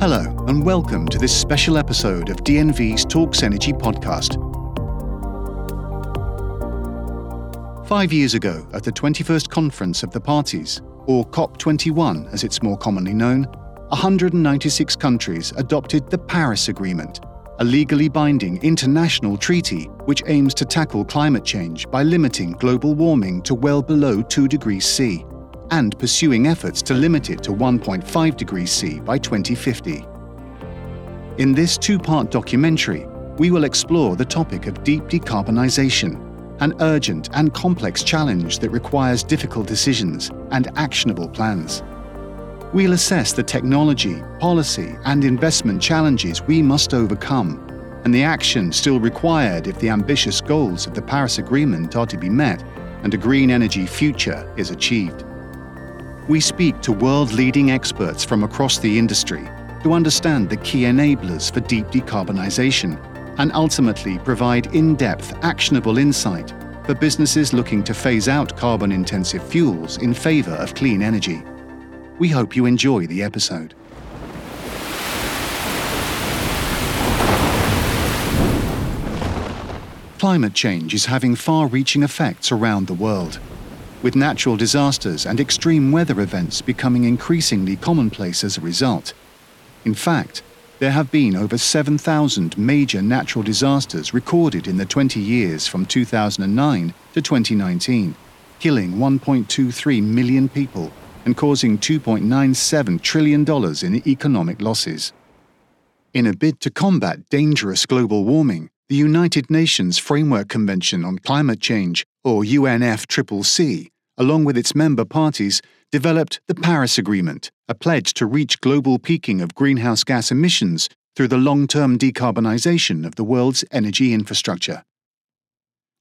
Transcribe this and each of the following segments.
Hello, and welcome to this special episode of DNV's Talks Energy podcast. Five years ago, at the 21st Conference of the Parties, or COP21 as it's more commonly known, 196 countries adopted the Paris Agreement, a legally binding international treaty which aims to tackle climate change by limiting global warming to well below 2 degrees C and pursuing efforts to limit it to 1.5 degrees C by 2050. In this two part documentary, we will explore the topic of deep decarbonisation, an urgent and complex challenge that requires difficult decisions and actionable plans. We'll assess the technology, policy, and investment challenges we must overcome and the action still required if the ambitious goals of the Paris Agreement are to be met and a green energy future is achieved. We speak to world leading experts from across the industry to understand the key enablers for deep decarbonisation and ultimately provide in depth, actionable insight for businesses looking to phase out carbon intensive fuels in favour of clean energy. We hope you enjoy the episode. Climate change is having far reaching effects around the world with natural disasters and extreme weather events becoming increasingly commonplace as a result. In fact, there have been over 7,000 major natural disasters recorded in the 20 years from 2009 to 2019, killing 1.23 million people and causing $2.97 trillion in economic losses. In a bid to combat dangerous global warming, the United Nations Framework Convention on Climate Change, or UNFCCC, along with its member parties, developed the Paris Agreement, a pledge to reach global peaking of greenhouse gas emissions through the long term decarbonisation of the world's energy infrastructure.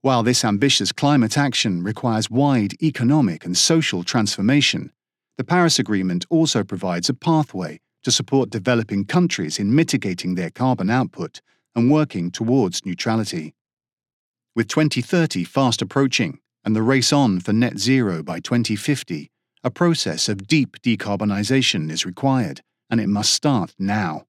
While this ambitious climate action requires wide economic and social transformation, the Paris Agreement also provides a pathway to support developing countries in mitigating their carbon output and working towards neutrality. With 2030 fast approaching and the race on for net zero by 2050, a process of deep decarbonisation is required, and it must start now.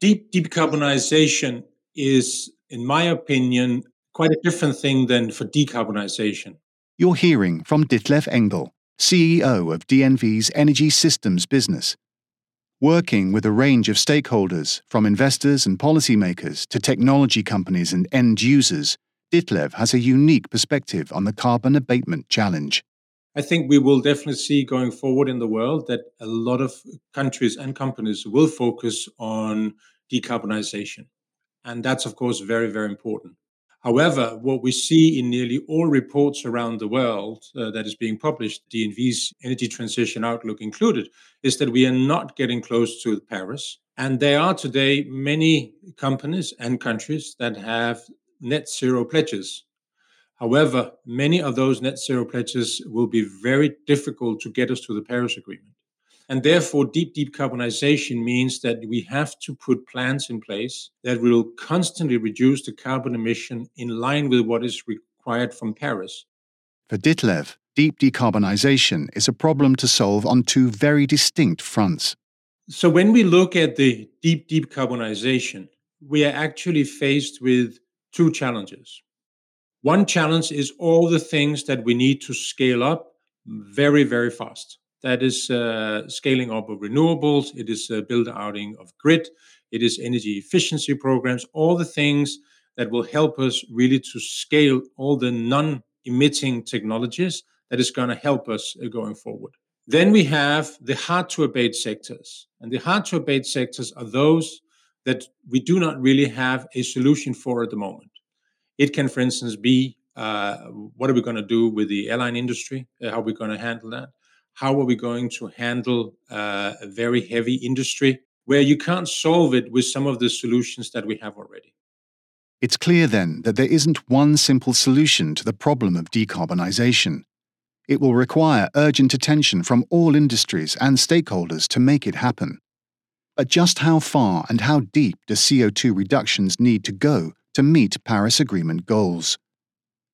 Deep decarbonisation is, in my opinion, quite a different thing than for decarbonisation. You're hearing from Ditlev Engel, CEO of DNV's Energy Systems business, working with a range of stakeholders, from investors and policymakers to technology companies and end users, Ditlev has a unique perspective on the carbon abatement challenge. I think we will definitely see going forward in the world that a lot of countries and companies will focus on decarbonization. And that's, of course, very, very important. However, what we see in nearly all reports around the world uh, that is being published, DNV's Energy Transition Outlook included, is that we are not getting close to Paris. And there are today many companies and countries that have net zero pledges. However, many of those net zero pledges will be very difficult to get us to the Paris Agreement. And therefore, deep decarbonization means that we have to put plans in place that will constantly reduce the carbon emission in line with what is required from Paris. For Ditlev, deep decarbonization is a problem to solve on two very distinct fronts. So, when we look at the deep decarbonization, we are actually faced with two challenges. One challenge is all the things that we need to scale up very, very fast. That is uh, scaling up of renewables, it is uh, build outing of grid, it is energy efficiency programs, all the things that will help us really to scale all the non emitting technologies that is going to help us uh, going forward. Then we have the hard to abate sectors. And the hard to abate sectors are those that we do not really have a solution for at the moment. It can, for instance, be uh, what are we going to do with the airline industry? Uh, how are we going to handle that? How are we going to handle uh, a very heavy industry where you can't solve it with some of the solutions that we have already? It's clear then that there isn't one simple solution to the problem of decarbonisation. It will require urgent attention from all industries and stakeholders to make it happen. But just how far and how deep do CO2 reductions need to go to meet Paris Agreement goals?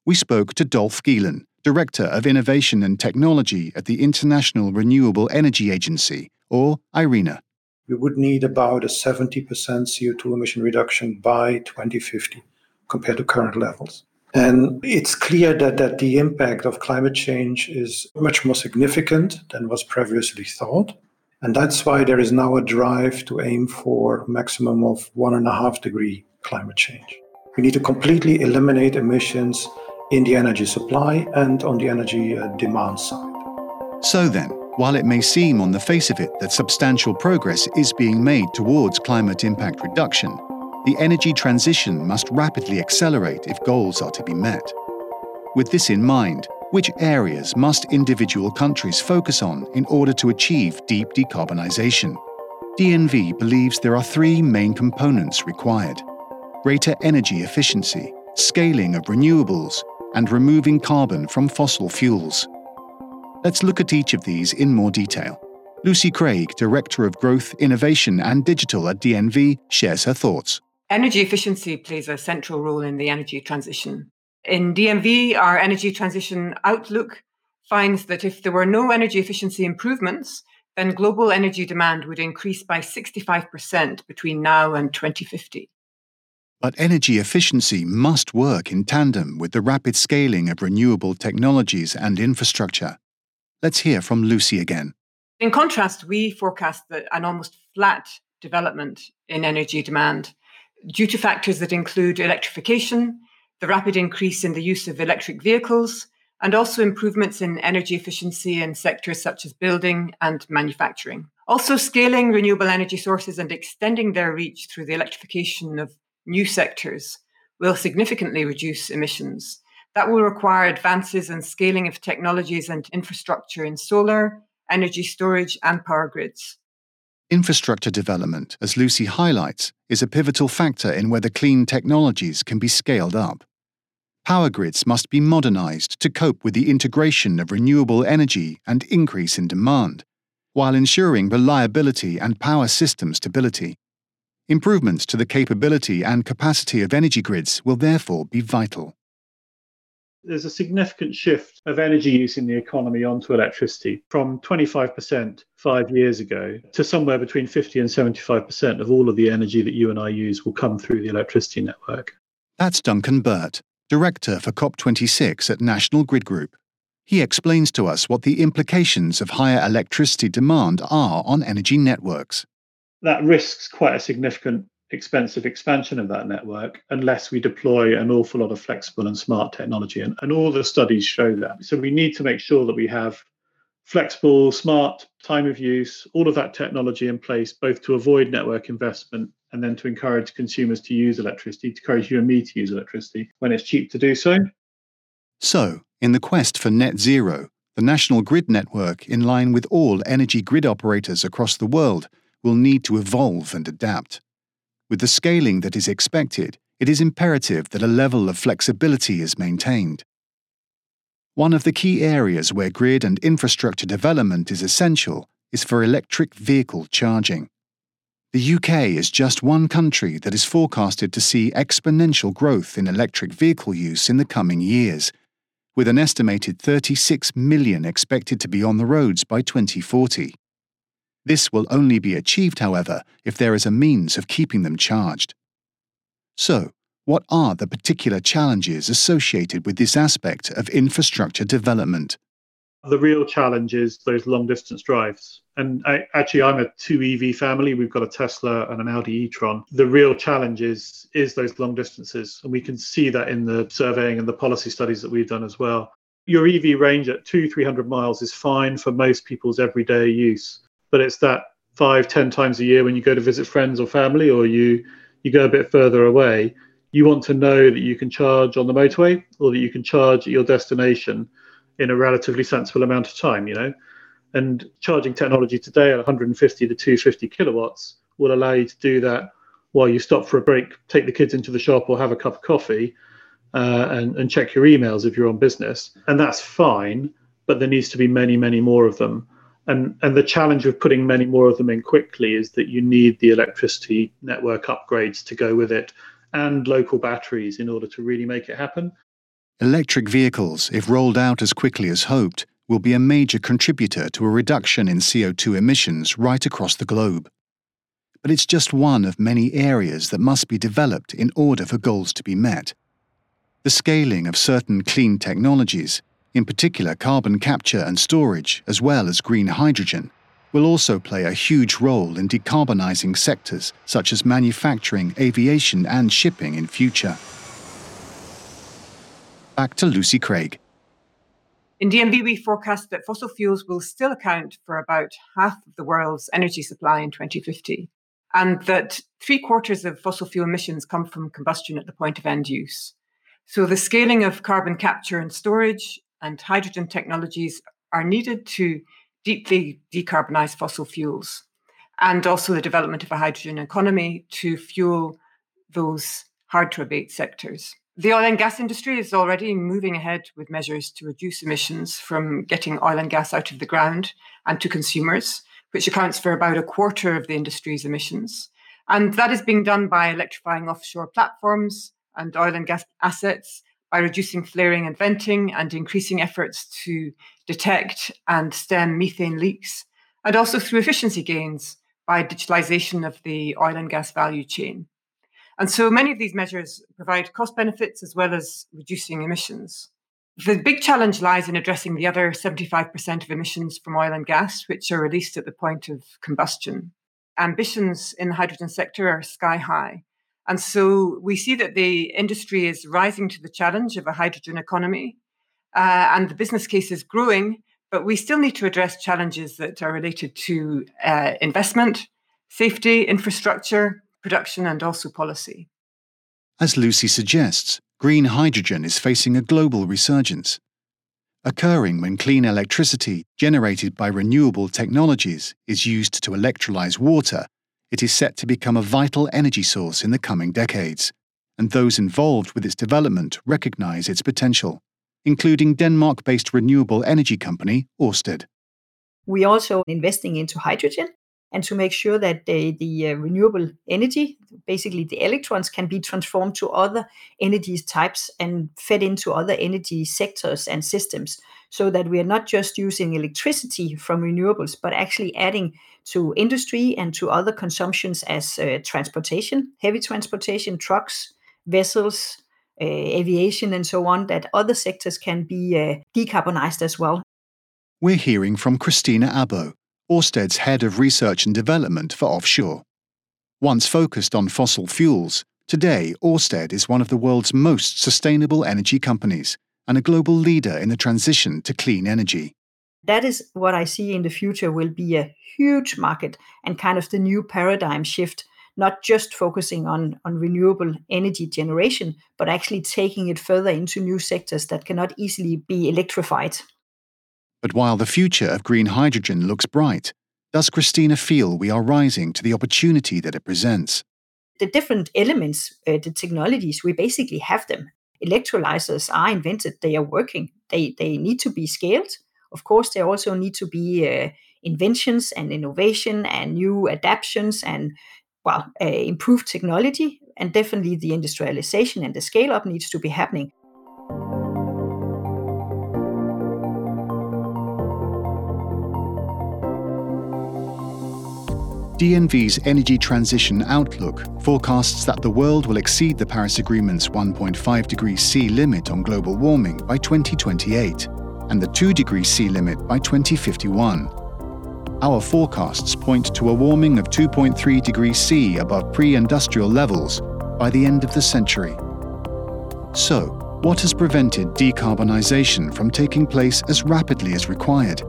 We spoke to Dolf Gielen, Director of Innovation and Technology at the International Renewable Energy Agency, or IRENA. we would need about a 70% CO2 emission reduction by 2050 compared to current levels. And it's clear that, that the impact of climate change is much more significant than was previously thought. And that's why there is now a drive to aim for maximum of one and a half degree climate change. We need to completely eliminate emissions in the energy supply and on the energy uh, demand side. So then, while it may seem on the face of it that substantial progress is being made towards climate impact reduction, the energy transition must rapidly accelerate if goals are to be met. With this in mind, which areas must individual countries focus on in order to achieve deep decarbonisation? DNV believes there are three main components required greater energy efficiency, scaling of renewables, and removing carbon from fossil fuels. Let's look at each of these in more detail. Lucy Craig, Director of Growth, Innovation and Digital at DNV, shares her thoughts. Energy efficiency plays a central role in the energy transition. In DNV, our energy transition outlook finds that if there were no energy efficiency improvements, then global energy demand would increase by 65% between now and 2050. But energy efficiency must work in tandem with the rapid scaling of renewable technologies and infrastructure. Let's hear from Lucy again. In contrast, we forecast an almost flat development in energy demand due to factors that include electrification, the rapid increase in the use of electric vehicles, and also improvements in energy efficiency in sectors such as building and manufacturing. Also, scaling renewable energy sources and extending their reach through the electrification of new sectors will significantly reduce emissions. That will require advances in scaling of technologies and infrastructure in solar, energy storage, and power grids. Infrastructure development, as Lucy highlights, is a pivotal factor in whether clean technologies can be scaled up. Power grids must be modernized to cope with the integration of renewable energy and increase in demand, while ensuring reliability and power system stability. Improvements to the capability and capacity of energy grids will therefore be vital there's a significant shift of energy use in the economy onto electricity from 25% five years ago to somewhere between 50 and 75% of all of the energy that you and I use will come through the electricity network. That's Duncan Burt, Director for COP26 at National Grid Group. He explains to us what the implications of higher electricity demand are on energy networks. That risks quite a significant expensive expansion of that network unless we deploy an awful lot of flexible and smart technology. And, and all the studies show that. So we need to make sure that we have flexible, smart, time of use, all of that technology in place, both to avoid network investment and then to encourage consumers to use electricity, to encourage you and me to use electricity when it's cheap to do so. So, in the quest for net zero, the national grid network, in line with all energy grid operators across the world, will need to evolve and adapt. With the scaling that is expected, it is imperative that a level of flexibility is maintained. One of the key areas where grid and infrastructure development is essential is for electric vehicle charging. The UK is just one country that is forecasted to see exponential growth in electric vehicle use in the coming years, with an estimated 36 million expected to be on the roads by 2040. This will only be achieved, however, if there is a means of keeping them charged. So, what are the particular challenges associated with this aspect of infrastructure development? The real challenge is those long distance drives. And I, actually, I'm a two EV family. We've got a Tesla and an Audi e tron. The real challenge is, is those long distances. And we can see that in the surveying and the policy studies that we've done as well. Your EV range at two, 300 miles is fine for most people's everyday use but it's that five, ten times a year when you go to visit friends or family, or you you go a bit further away. You want to know that you can charge on the motorway or that you can charge at your destination in a relatively sensible amount of time. You know, and charging technology today at 150 to 250 kilowatts will allow you to do that while you stop for a break, take the kids into the shop, or have a cup of coffee, uh, and, and check your emails if you're on business. And that's fine, but there needs to be many, many more of them. And, and the challenge of putting many more of them in quickly is that you need the electricity network upgrades to go with it and local batteries in order to really make it happen. Electric vehicles, if rolled out as quickly as hoped, will be a major contributor to a reduction in CO2 emissions right across the globe. but it's just one of many areas that must be developed in order for goals to be met. The scaling of certain clean technologies, in particular carbon capture and storage, as well as green hydrogen, will also play a huge role in decarbonising sectors such as manufacturing, aviation, and shipping in future. Back to Lucy Craig. In DNV, we forecast that fossil fuels will still account for about half of the world's energy supply in 2050, and that three quarters of fossil fuel emissions come from combustion at the point of end use. So the scaling of carbon capture and storage and hydrogen technologies are needed to deeply decarbonize fossil fuels, and also the development of a hydrogen economy to fuel those hard to abate sectors. The oil and gas industry is already moving ahead with measures to reduce emissions from getting oil and gas out of the ground and to consumers, which accounts for about a quarter of the industry's emissions. And that is being done by electrifying offshore platforms and oil and gas assets, by reducing flaring and venting, and increasing efforts to detect and stem methane leaks, and also through efficiency gains by digitalization of the oil and gas value chain. And so many of these measures provide cost benefits as well as reducing emissions. The big challenge lies in addressing the other 75% of emissions from oil and gas, which are released at the point of combustion. Ambitions in the hydrogen sector are sky high. And so we see that the industry is rising to the challenge of a hydrogen economy, uh, and the business case is growing, but we still need to address challenges that are related to uh, investment, safety, infrastructure, production, and also policy. As Lucy suggests, green hydrogen is facing a global resurgence. Occurring when clean electricity generated by renewable technologies is used to electrolyze water, it is set to become a vital energy source in the coming decades, and those involved with its development recognize its potential, including Denmark based renewable energy company Ørsted. We are also investing into hydrogen and to make sure that the, the uh, renewable energy, basically the electrons, can be transformed to other energy types and fed into other energy sectors and systems so that we are not just using electricity from renewables, but actually adding to industry and to other consumptions as uh, transportation, heavy transportation, trucks, vessels, uh, aviation, and so on, that other sectors can be uh, decarbonized as well. We're hearing from Christina Abo, Orsted's head of research and development for offshore. Once focused on fossil fuels, today Orsted is one of the world's most sustainable energy companies and a global leader in the transition to clean energy. That is what I see in the future will be a huge market and kind of the new paradigm shift not just focusing on, on renewable energy generation, but actually taking it further into new sectors that cannot easily be electrified. But while the future of green hydrogen looks bright, does Christina feel we are rising to the opportunity that it presents? The different elements, uh, the technologies, we basically have them. Electrolyzers are invented, they are working, they, they need to be scaled. Of course, there also need to be uh, inventions and innovation and new adaptations and well, uh, improved technology. And definitely the industrialization and the scale up needs to be happening. DNV's Energy Transition Outlook forecasts that the world will exceed the Paris Agreement's 1.5 degrees C limit on global warming by 2028 and the 2 degrees C limit by 2051. Our forecasts point to a warming of 2.3 degrees C above pre industrial levels by the end of the century. So, what has prevented decarbonisation from taking place as rapidly as required?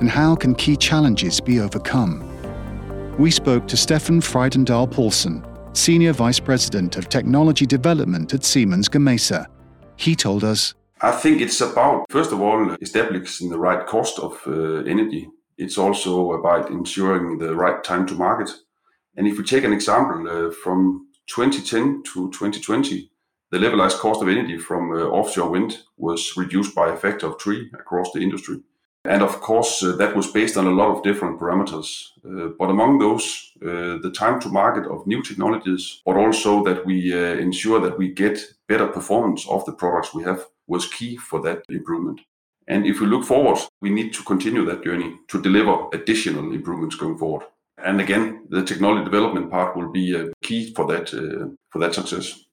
And how can key challenges be overcome? We spoke to Stefan Frydendahl Poulsen, Senior Vice President of Technology Development at Siemens Gamesa. He told us I think it's about, first of all, establishing the right cost of uh, energy. It's also about ensuring the right time to market. And if we take an example uh, from 2010 to 2020, the levelized cost of energy from uh, offshore wind was reduced by a factor of three across the industry. And of course, uh, that was based on a lot of different parameters. Uh, but among those, uh, the time to market of new technologies, but also that we uh, ensure that we get better performance of the products we have, was key for that improvement. And if we look forward, we need to continue that journey to deliver additional improvements going forward. And again, the technology development part will be a key for that uh, for that success.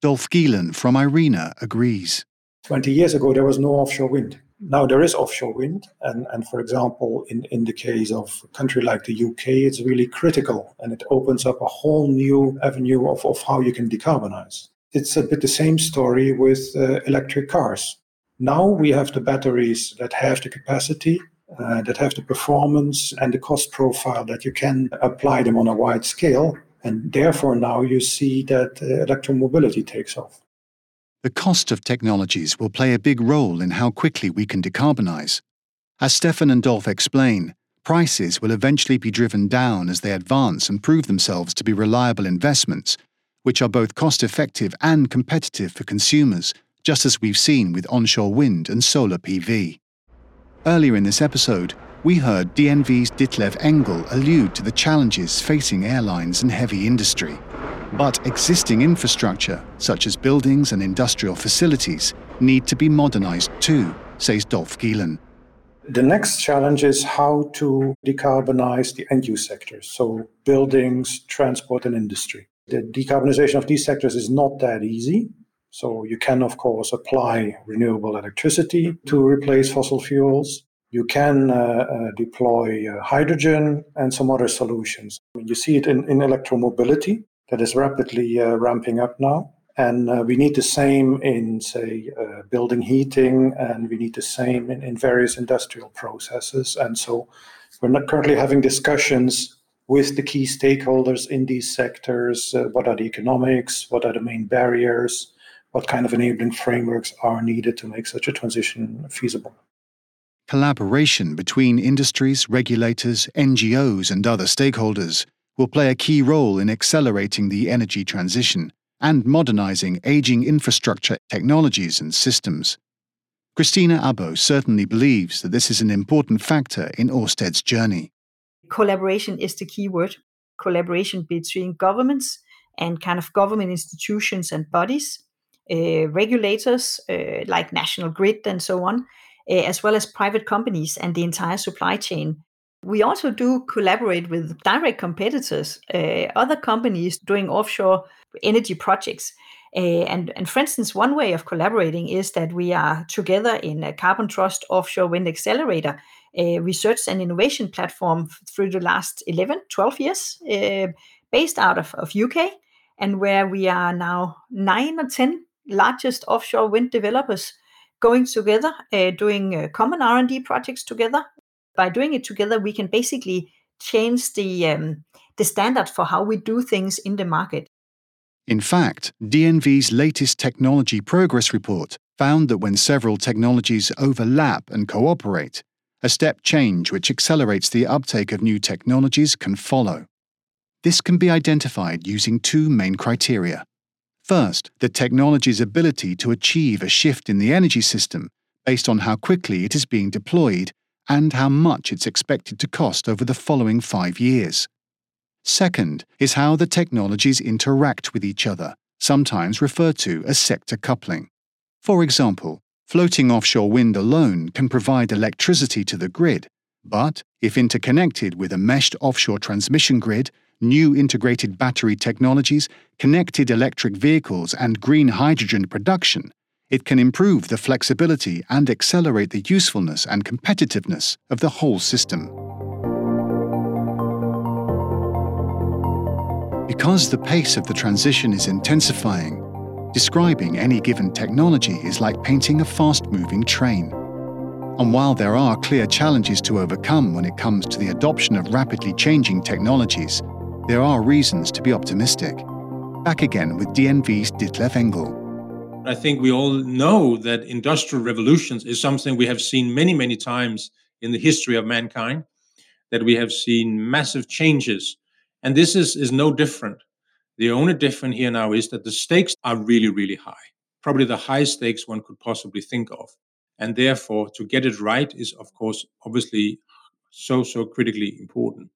Dolf Gielen from IRENA agrees. 20 years ago, there was no offshore wind. Now there is offshore wind. And, and for example, in, in the case of a country like the UK, it's really critical and it opens up a whole new avenue of, of how you can decarbonize. It's a bit the same story with uh, electric cars. Now we have the batteries that have the capacity, uh, that have the performance and the cost profile that you can apply them on a wide scale. And therefore, now you see that uh, electromobility takes off. The cost of technologies will play a big role in how quickly we can decarbonize. As Stefan and Dolf explain, prices will eventually be driven down as they advance and prove themselves to be reliable investments, which are both cost effective and competitive for consumers, just as we've seen with onshore wind and solar PV. Earlier in this episode, we heard DNV's Ditlev Engel allude to the challenges facing airlines and heavy industry. But existing infrastructure, such as buildings and industrial facilities, need to be modernized too, says Dolf Gielen. The next challenge is how to decarbonize the end use sectors, so buildings, transport, and industry. The decarbonization of these sectors is not that easy. So you can, of course, apply renewable electricity to replace fossil fuels. You can uh, uh, deploy uh, hydrogen and some other solutions. You see it in, in electromobility that is rapidly uh, ramping up now. And uh, we need the same in, say, uh, building heating, and we need the same in, in various industrial processes. And so we're not currently having discussions with the key stakeholders in these sectors. what are the economics? What are the main barriers? What kind of enabling frameworks are needed to make such a transition feasible? Collaboration between industries, regulators, NGOs, and other stakeholders will play a key role in accelerating the energy transition and modernizing aging infrastructure technologies and systems. Christina Abo certainly believes that this is an important factor in Ørsted's journey. Collaboration is the key word. Collaboration between governments and kind of government institutions and bodies, uh, regulators uh, like National Grid and so on, uh, as well as private companies and the entire supply chain. We also do collaborate with direct competitors, uh, other companies doing offshore energy projects. Uh, and, and for instance, one way of collaborating is that we are together in a Carbon Trust Offshore Wind Accelerator, a research and innovation platform through the last 11, 12 years, uh, based out of, of UK, and where we are now nine or 10 largest offshore wind developers going together, uh, doing uh, common R&D projects together. By doing it together, we can basically change the um, the standard for how we do things in the market. In fact, DNV's latest technology progress report found that when several technologies overlap and cooperate, a step change which accelerates the uptake of new technologies can follow. This can be identified using two main criteria First, the technology's ability to achieve a shift in the energy system based on how quickly it is being deployed and how much it's expected to cost over the following five years. Second is how the technologies interact with each other, sometimes referred to as sector coupling. For example, floating offshore wind alone can provide electricity to the grid, but if interconnected with a meshed offshore transmission grid new integrated battery technologies, connected electric vehicles, and green hydrogen production, it can improve the flexibility and accelerate the usefulness and competitiveness of the whole system. Because the pace of the transition is intensifying, describing any given technology is like painting a fast moving train. And while there are clear challenges to overcome when it comes to the adoption of rapidly changing technologies, there are reasons to be optimistic. Back again with DNV's Ditlev Engel. I think we all know that industrial revolutions is something we have seen many, many times in the history of mankind, that we have seen massive changes. And this is, is no different. The only difference here now is that the stakes are really, really high, probably the highest stakes one could possibly think of. And therefore, to get it right is, of course, obviously so, so critically important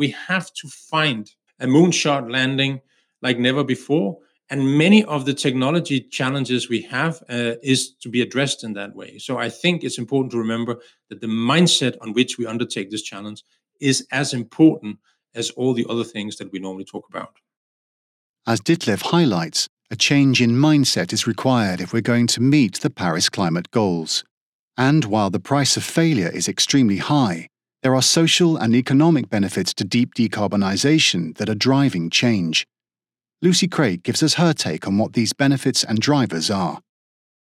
we have to find a moonshot landing like never before. And many of the technology challenges we have uh, is to be addressed in that way. So I think it's important to remember that the mindset on which we undertake this challenge is as important as all the other things that we normally talk about. As Ditlev highlights, a change in mindset is required if we're going to meet the Paris climate goals. And while the price of failure is extremely high, there are social and economic benefits to deep decarbonisation that are driving change. Lucy Craig gives us her take on what these benefits and drivers are.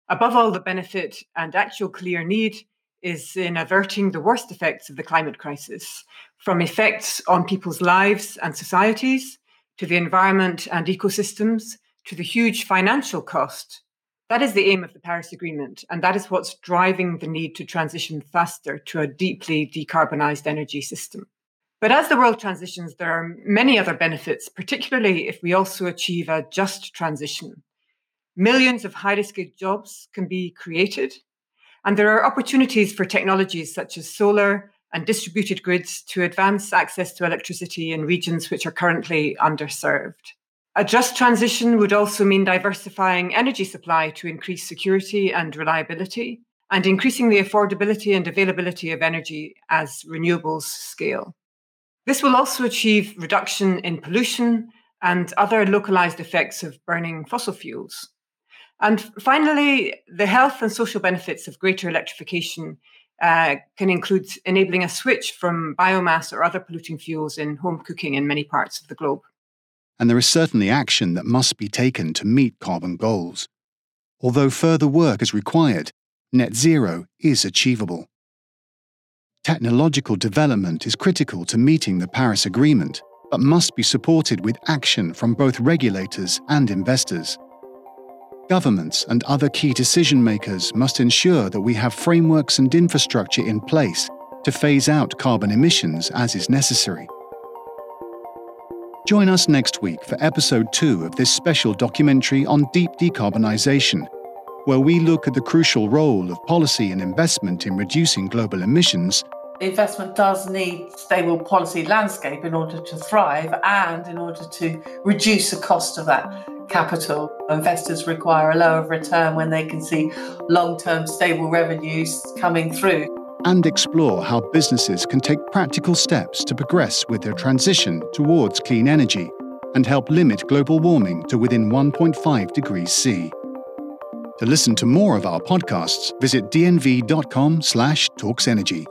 Above all, the benefit and actual clear need is in averting the worst effects of the climate crisis, from effects on people's lives and societies, to the environment and ecosystems, to the huge financial cost. That is the aim of the Paris Agreement, and that is what's driving the need to transition faster to a deeply decarbonized energy system. But as the world transitions, there are many other benefits, particularly if we also achieve a just transition. Millions of high risk jobs can be created, and there are opportunities for technologies such as solar and distributed grids to advance access to electricity in regions which are currently underserved. A just transition would also mean diversifying energy supply to increase security and reliability, and increasing the affordability and availability of energy as renewables scale. This will also achieve reduction in pollution and other localized effects of burning fossil fuels. And finally, the health and social benefits of greater electrification uh, can include enabling a switch from biomass or other polluting fuels in home cooking in many parts of the globe. And there is certainly action that must be taken to meet carbon goals. Although further work is required, net zero is achievable. Technological development is critical to meeting the Paris Agreement, but must be supported with action from both regulators and investors. Governments and other key decision makers must ensure that we have frameworks and infrastructure in place to phase out carbon emissions as is necessary. Join us next week for episode 2 of this special documentary on deep decarbonisation where we look at the crucial role of policy and investment in reducing global emissions. Investment does need stable policy landscape in order to thrive and in order to reduce the cost of that capital. Investors require a lower return when they can see long term stable revenues coming through. And explore how businesses can take practical steps to progress with their transition towards clean energy and help limit global warming to within 1.5 degrees C. To listen to more of our podcasts, visit dnv.com slash talksenergy.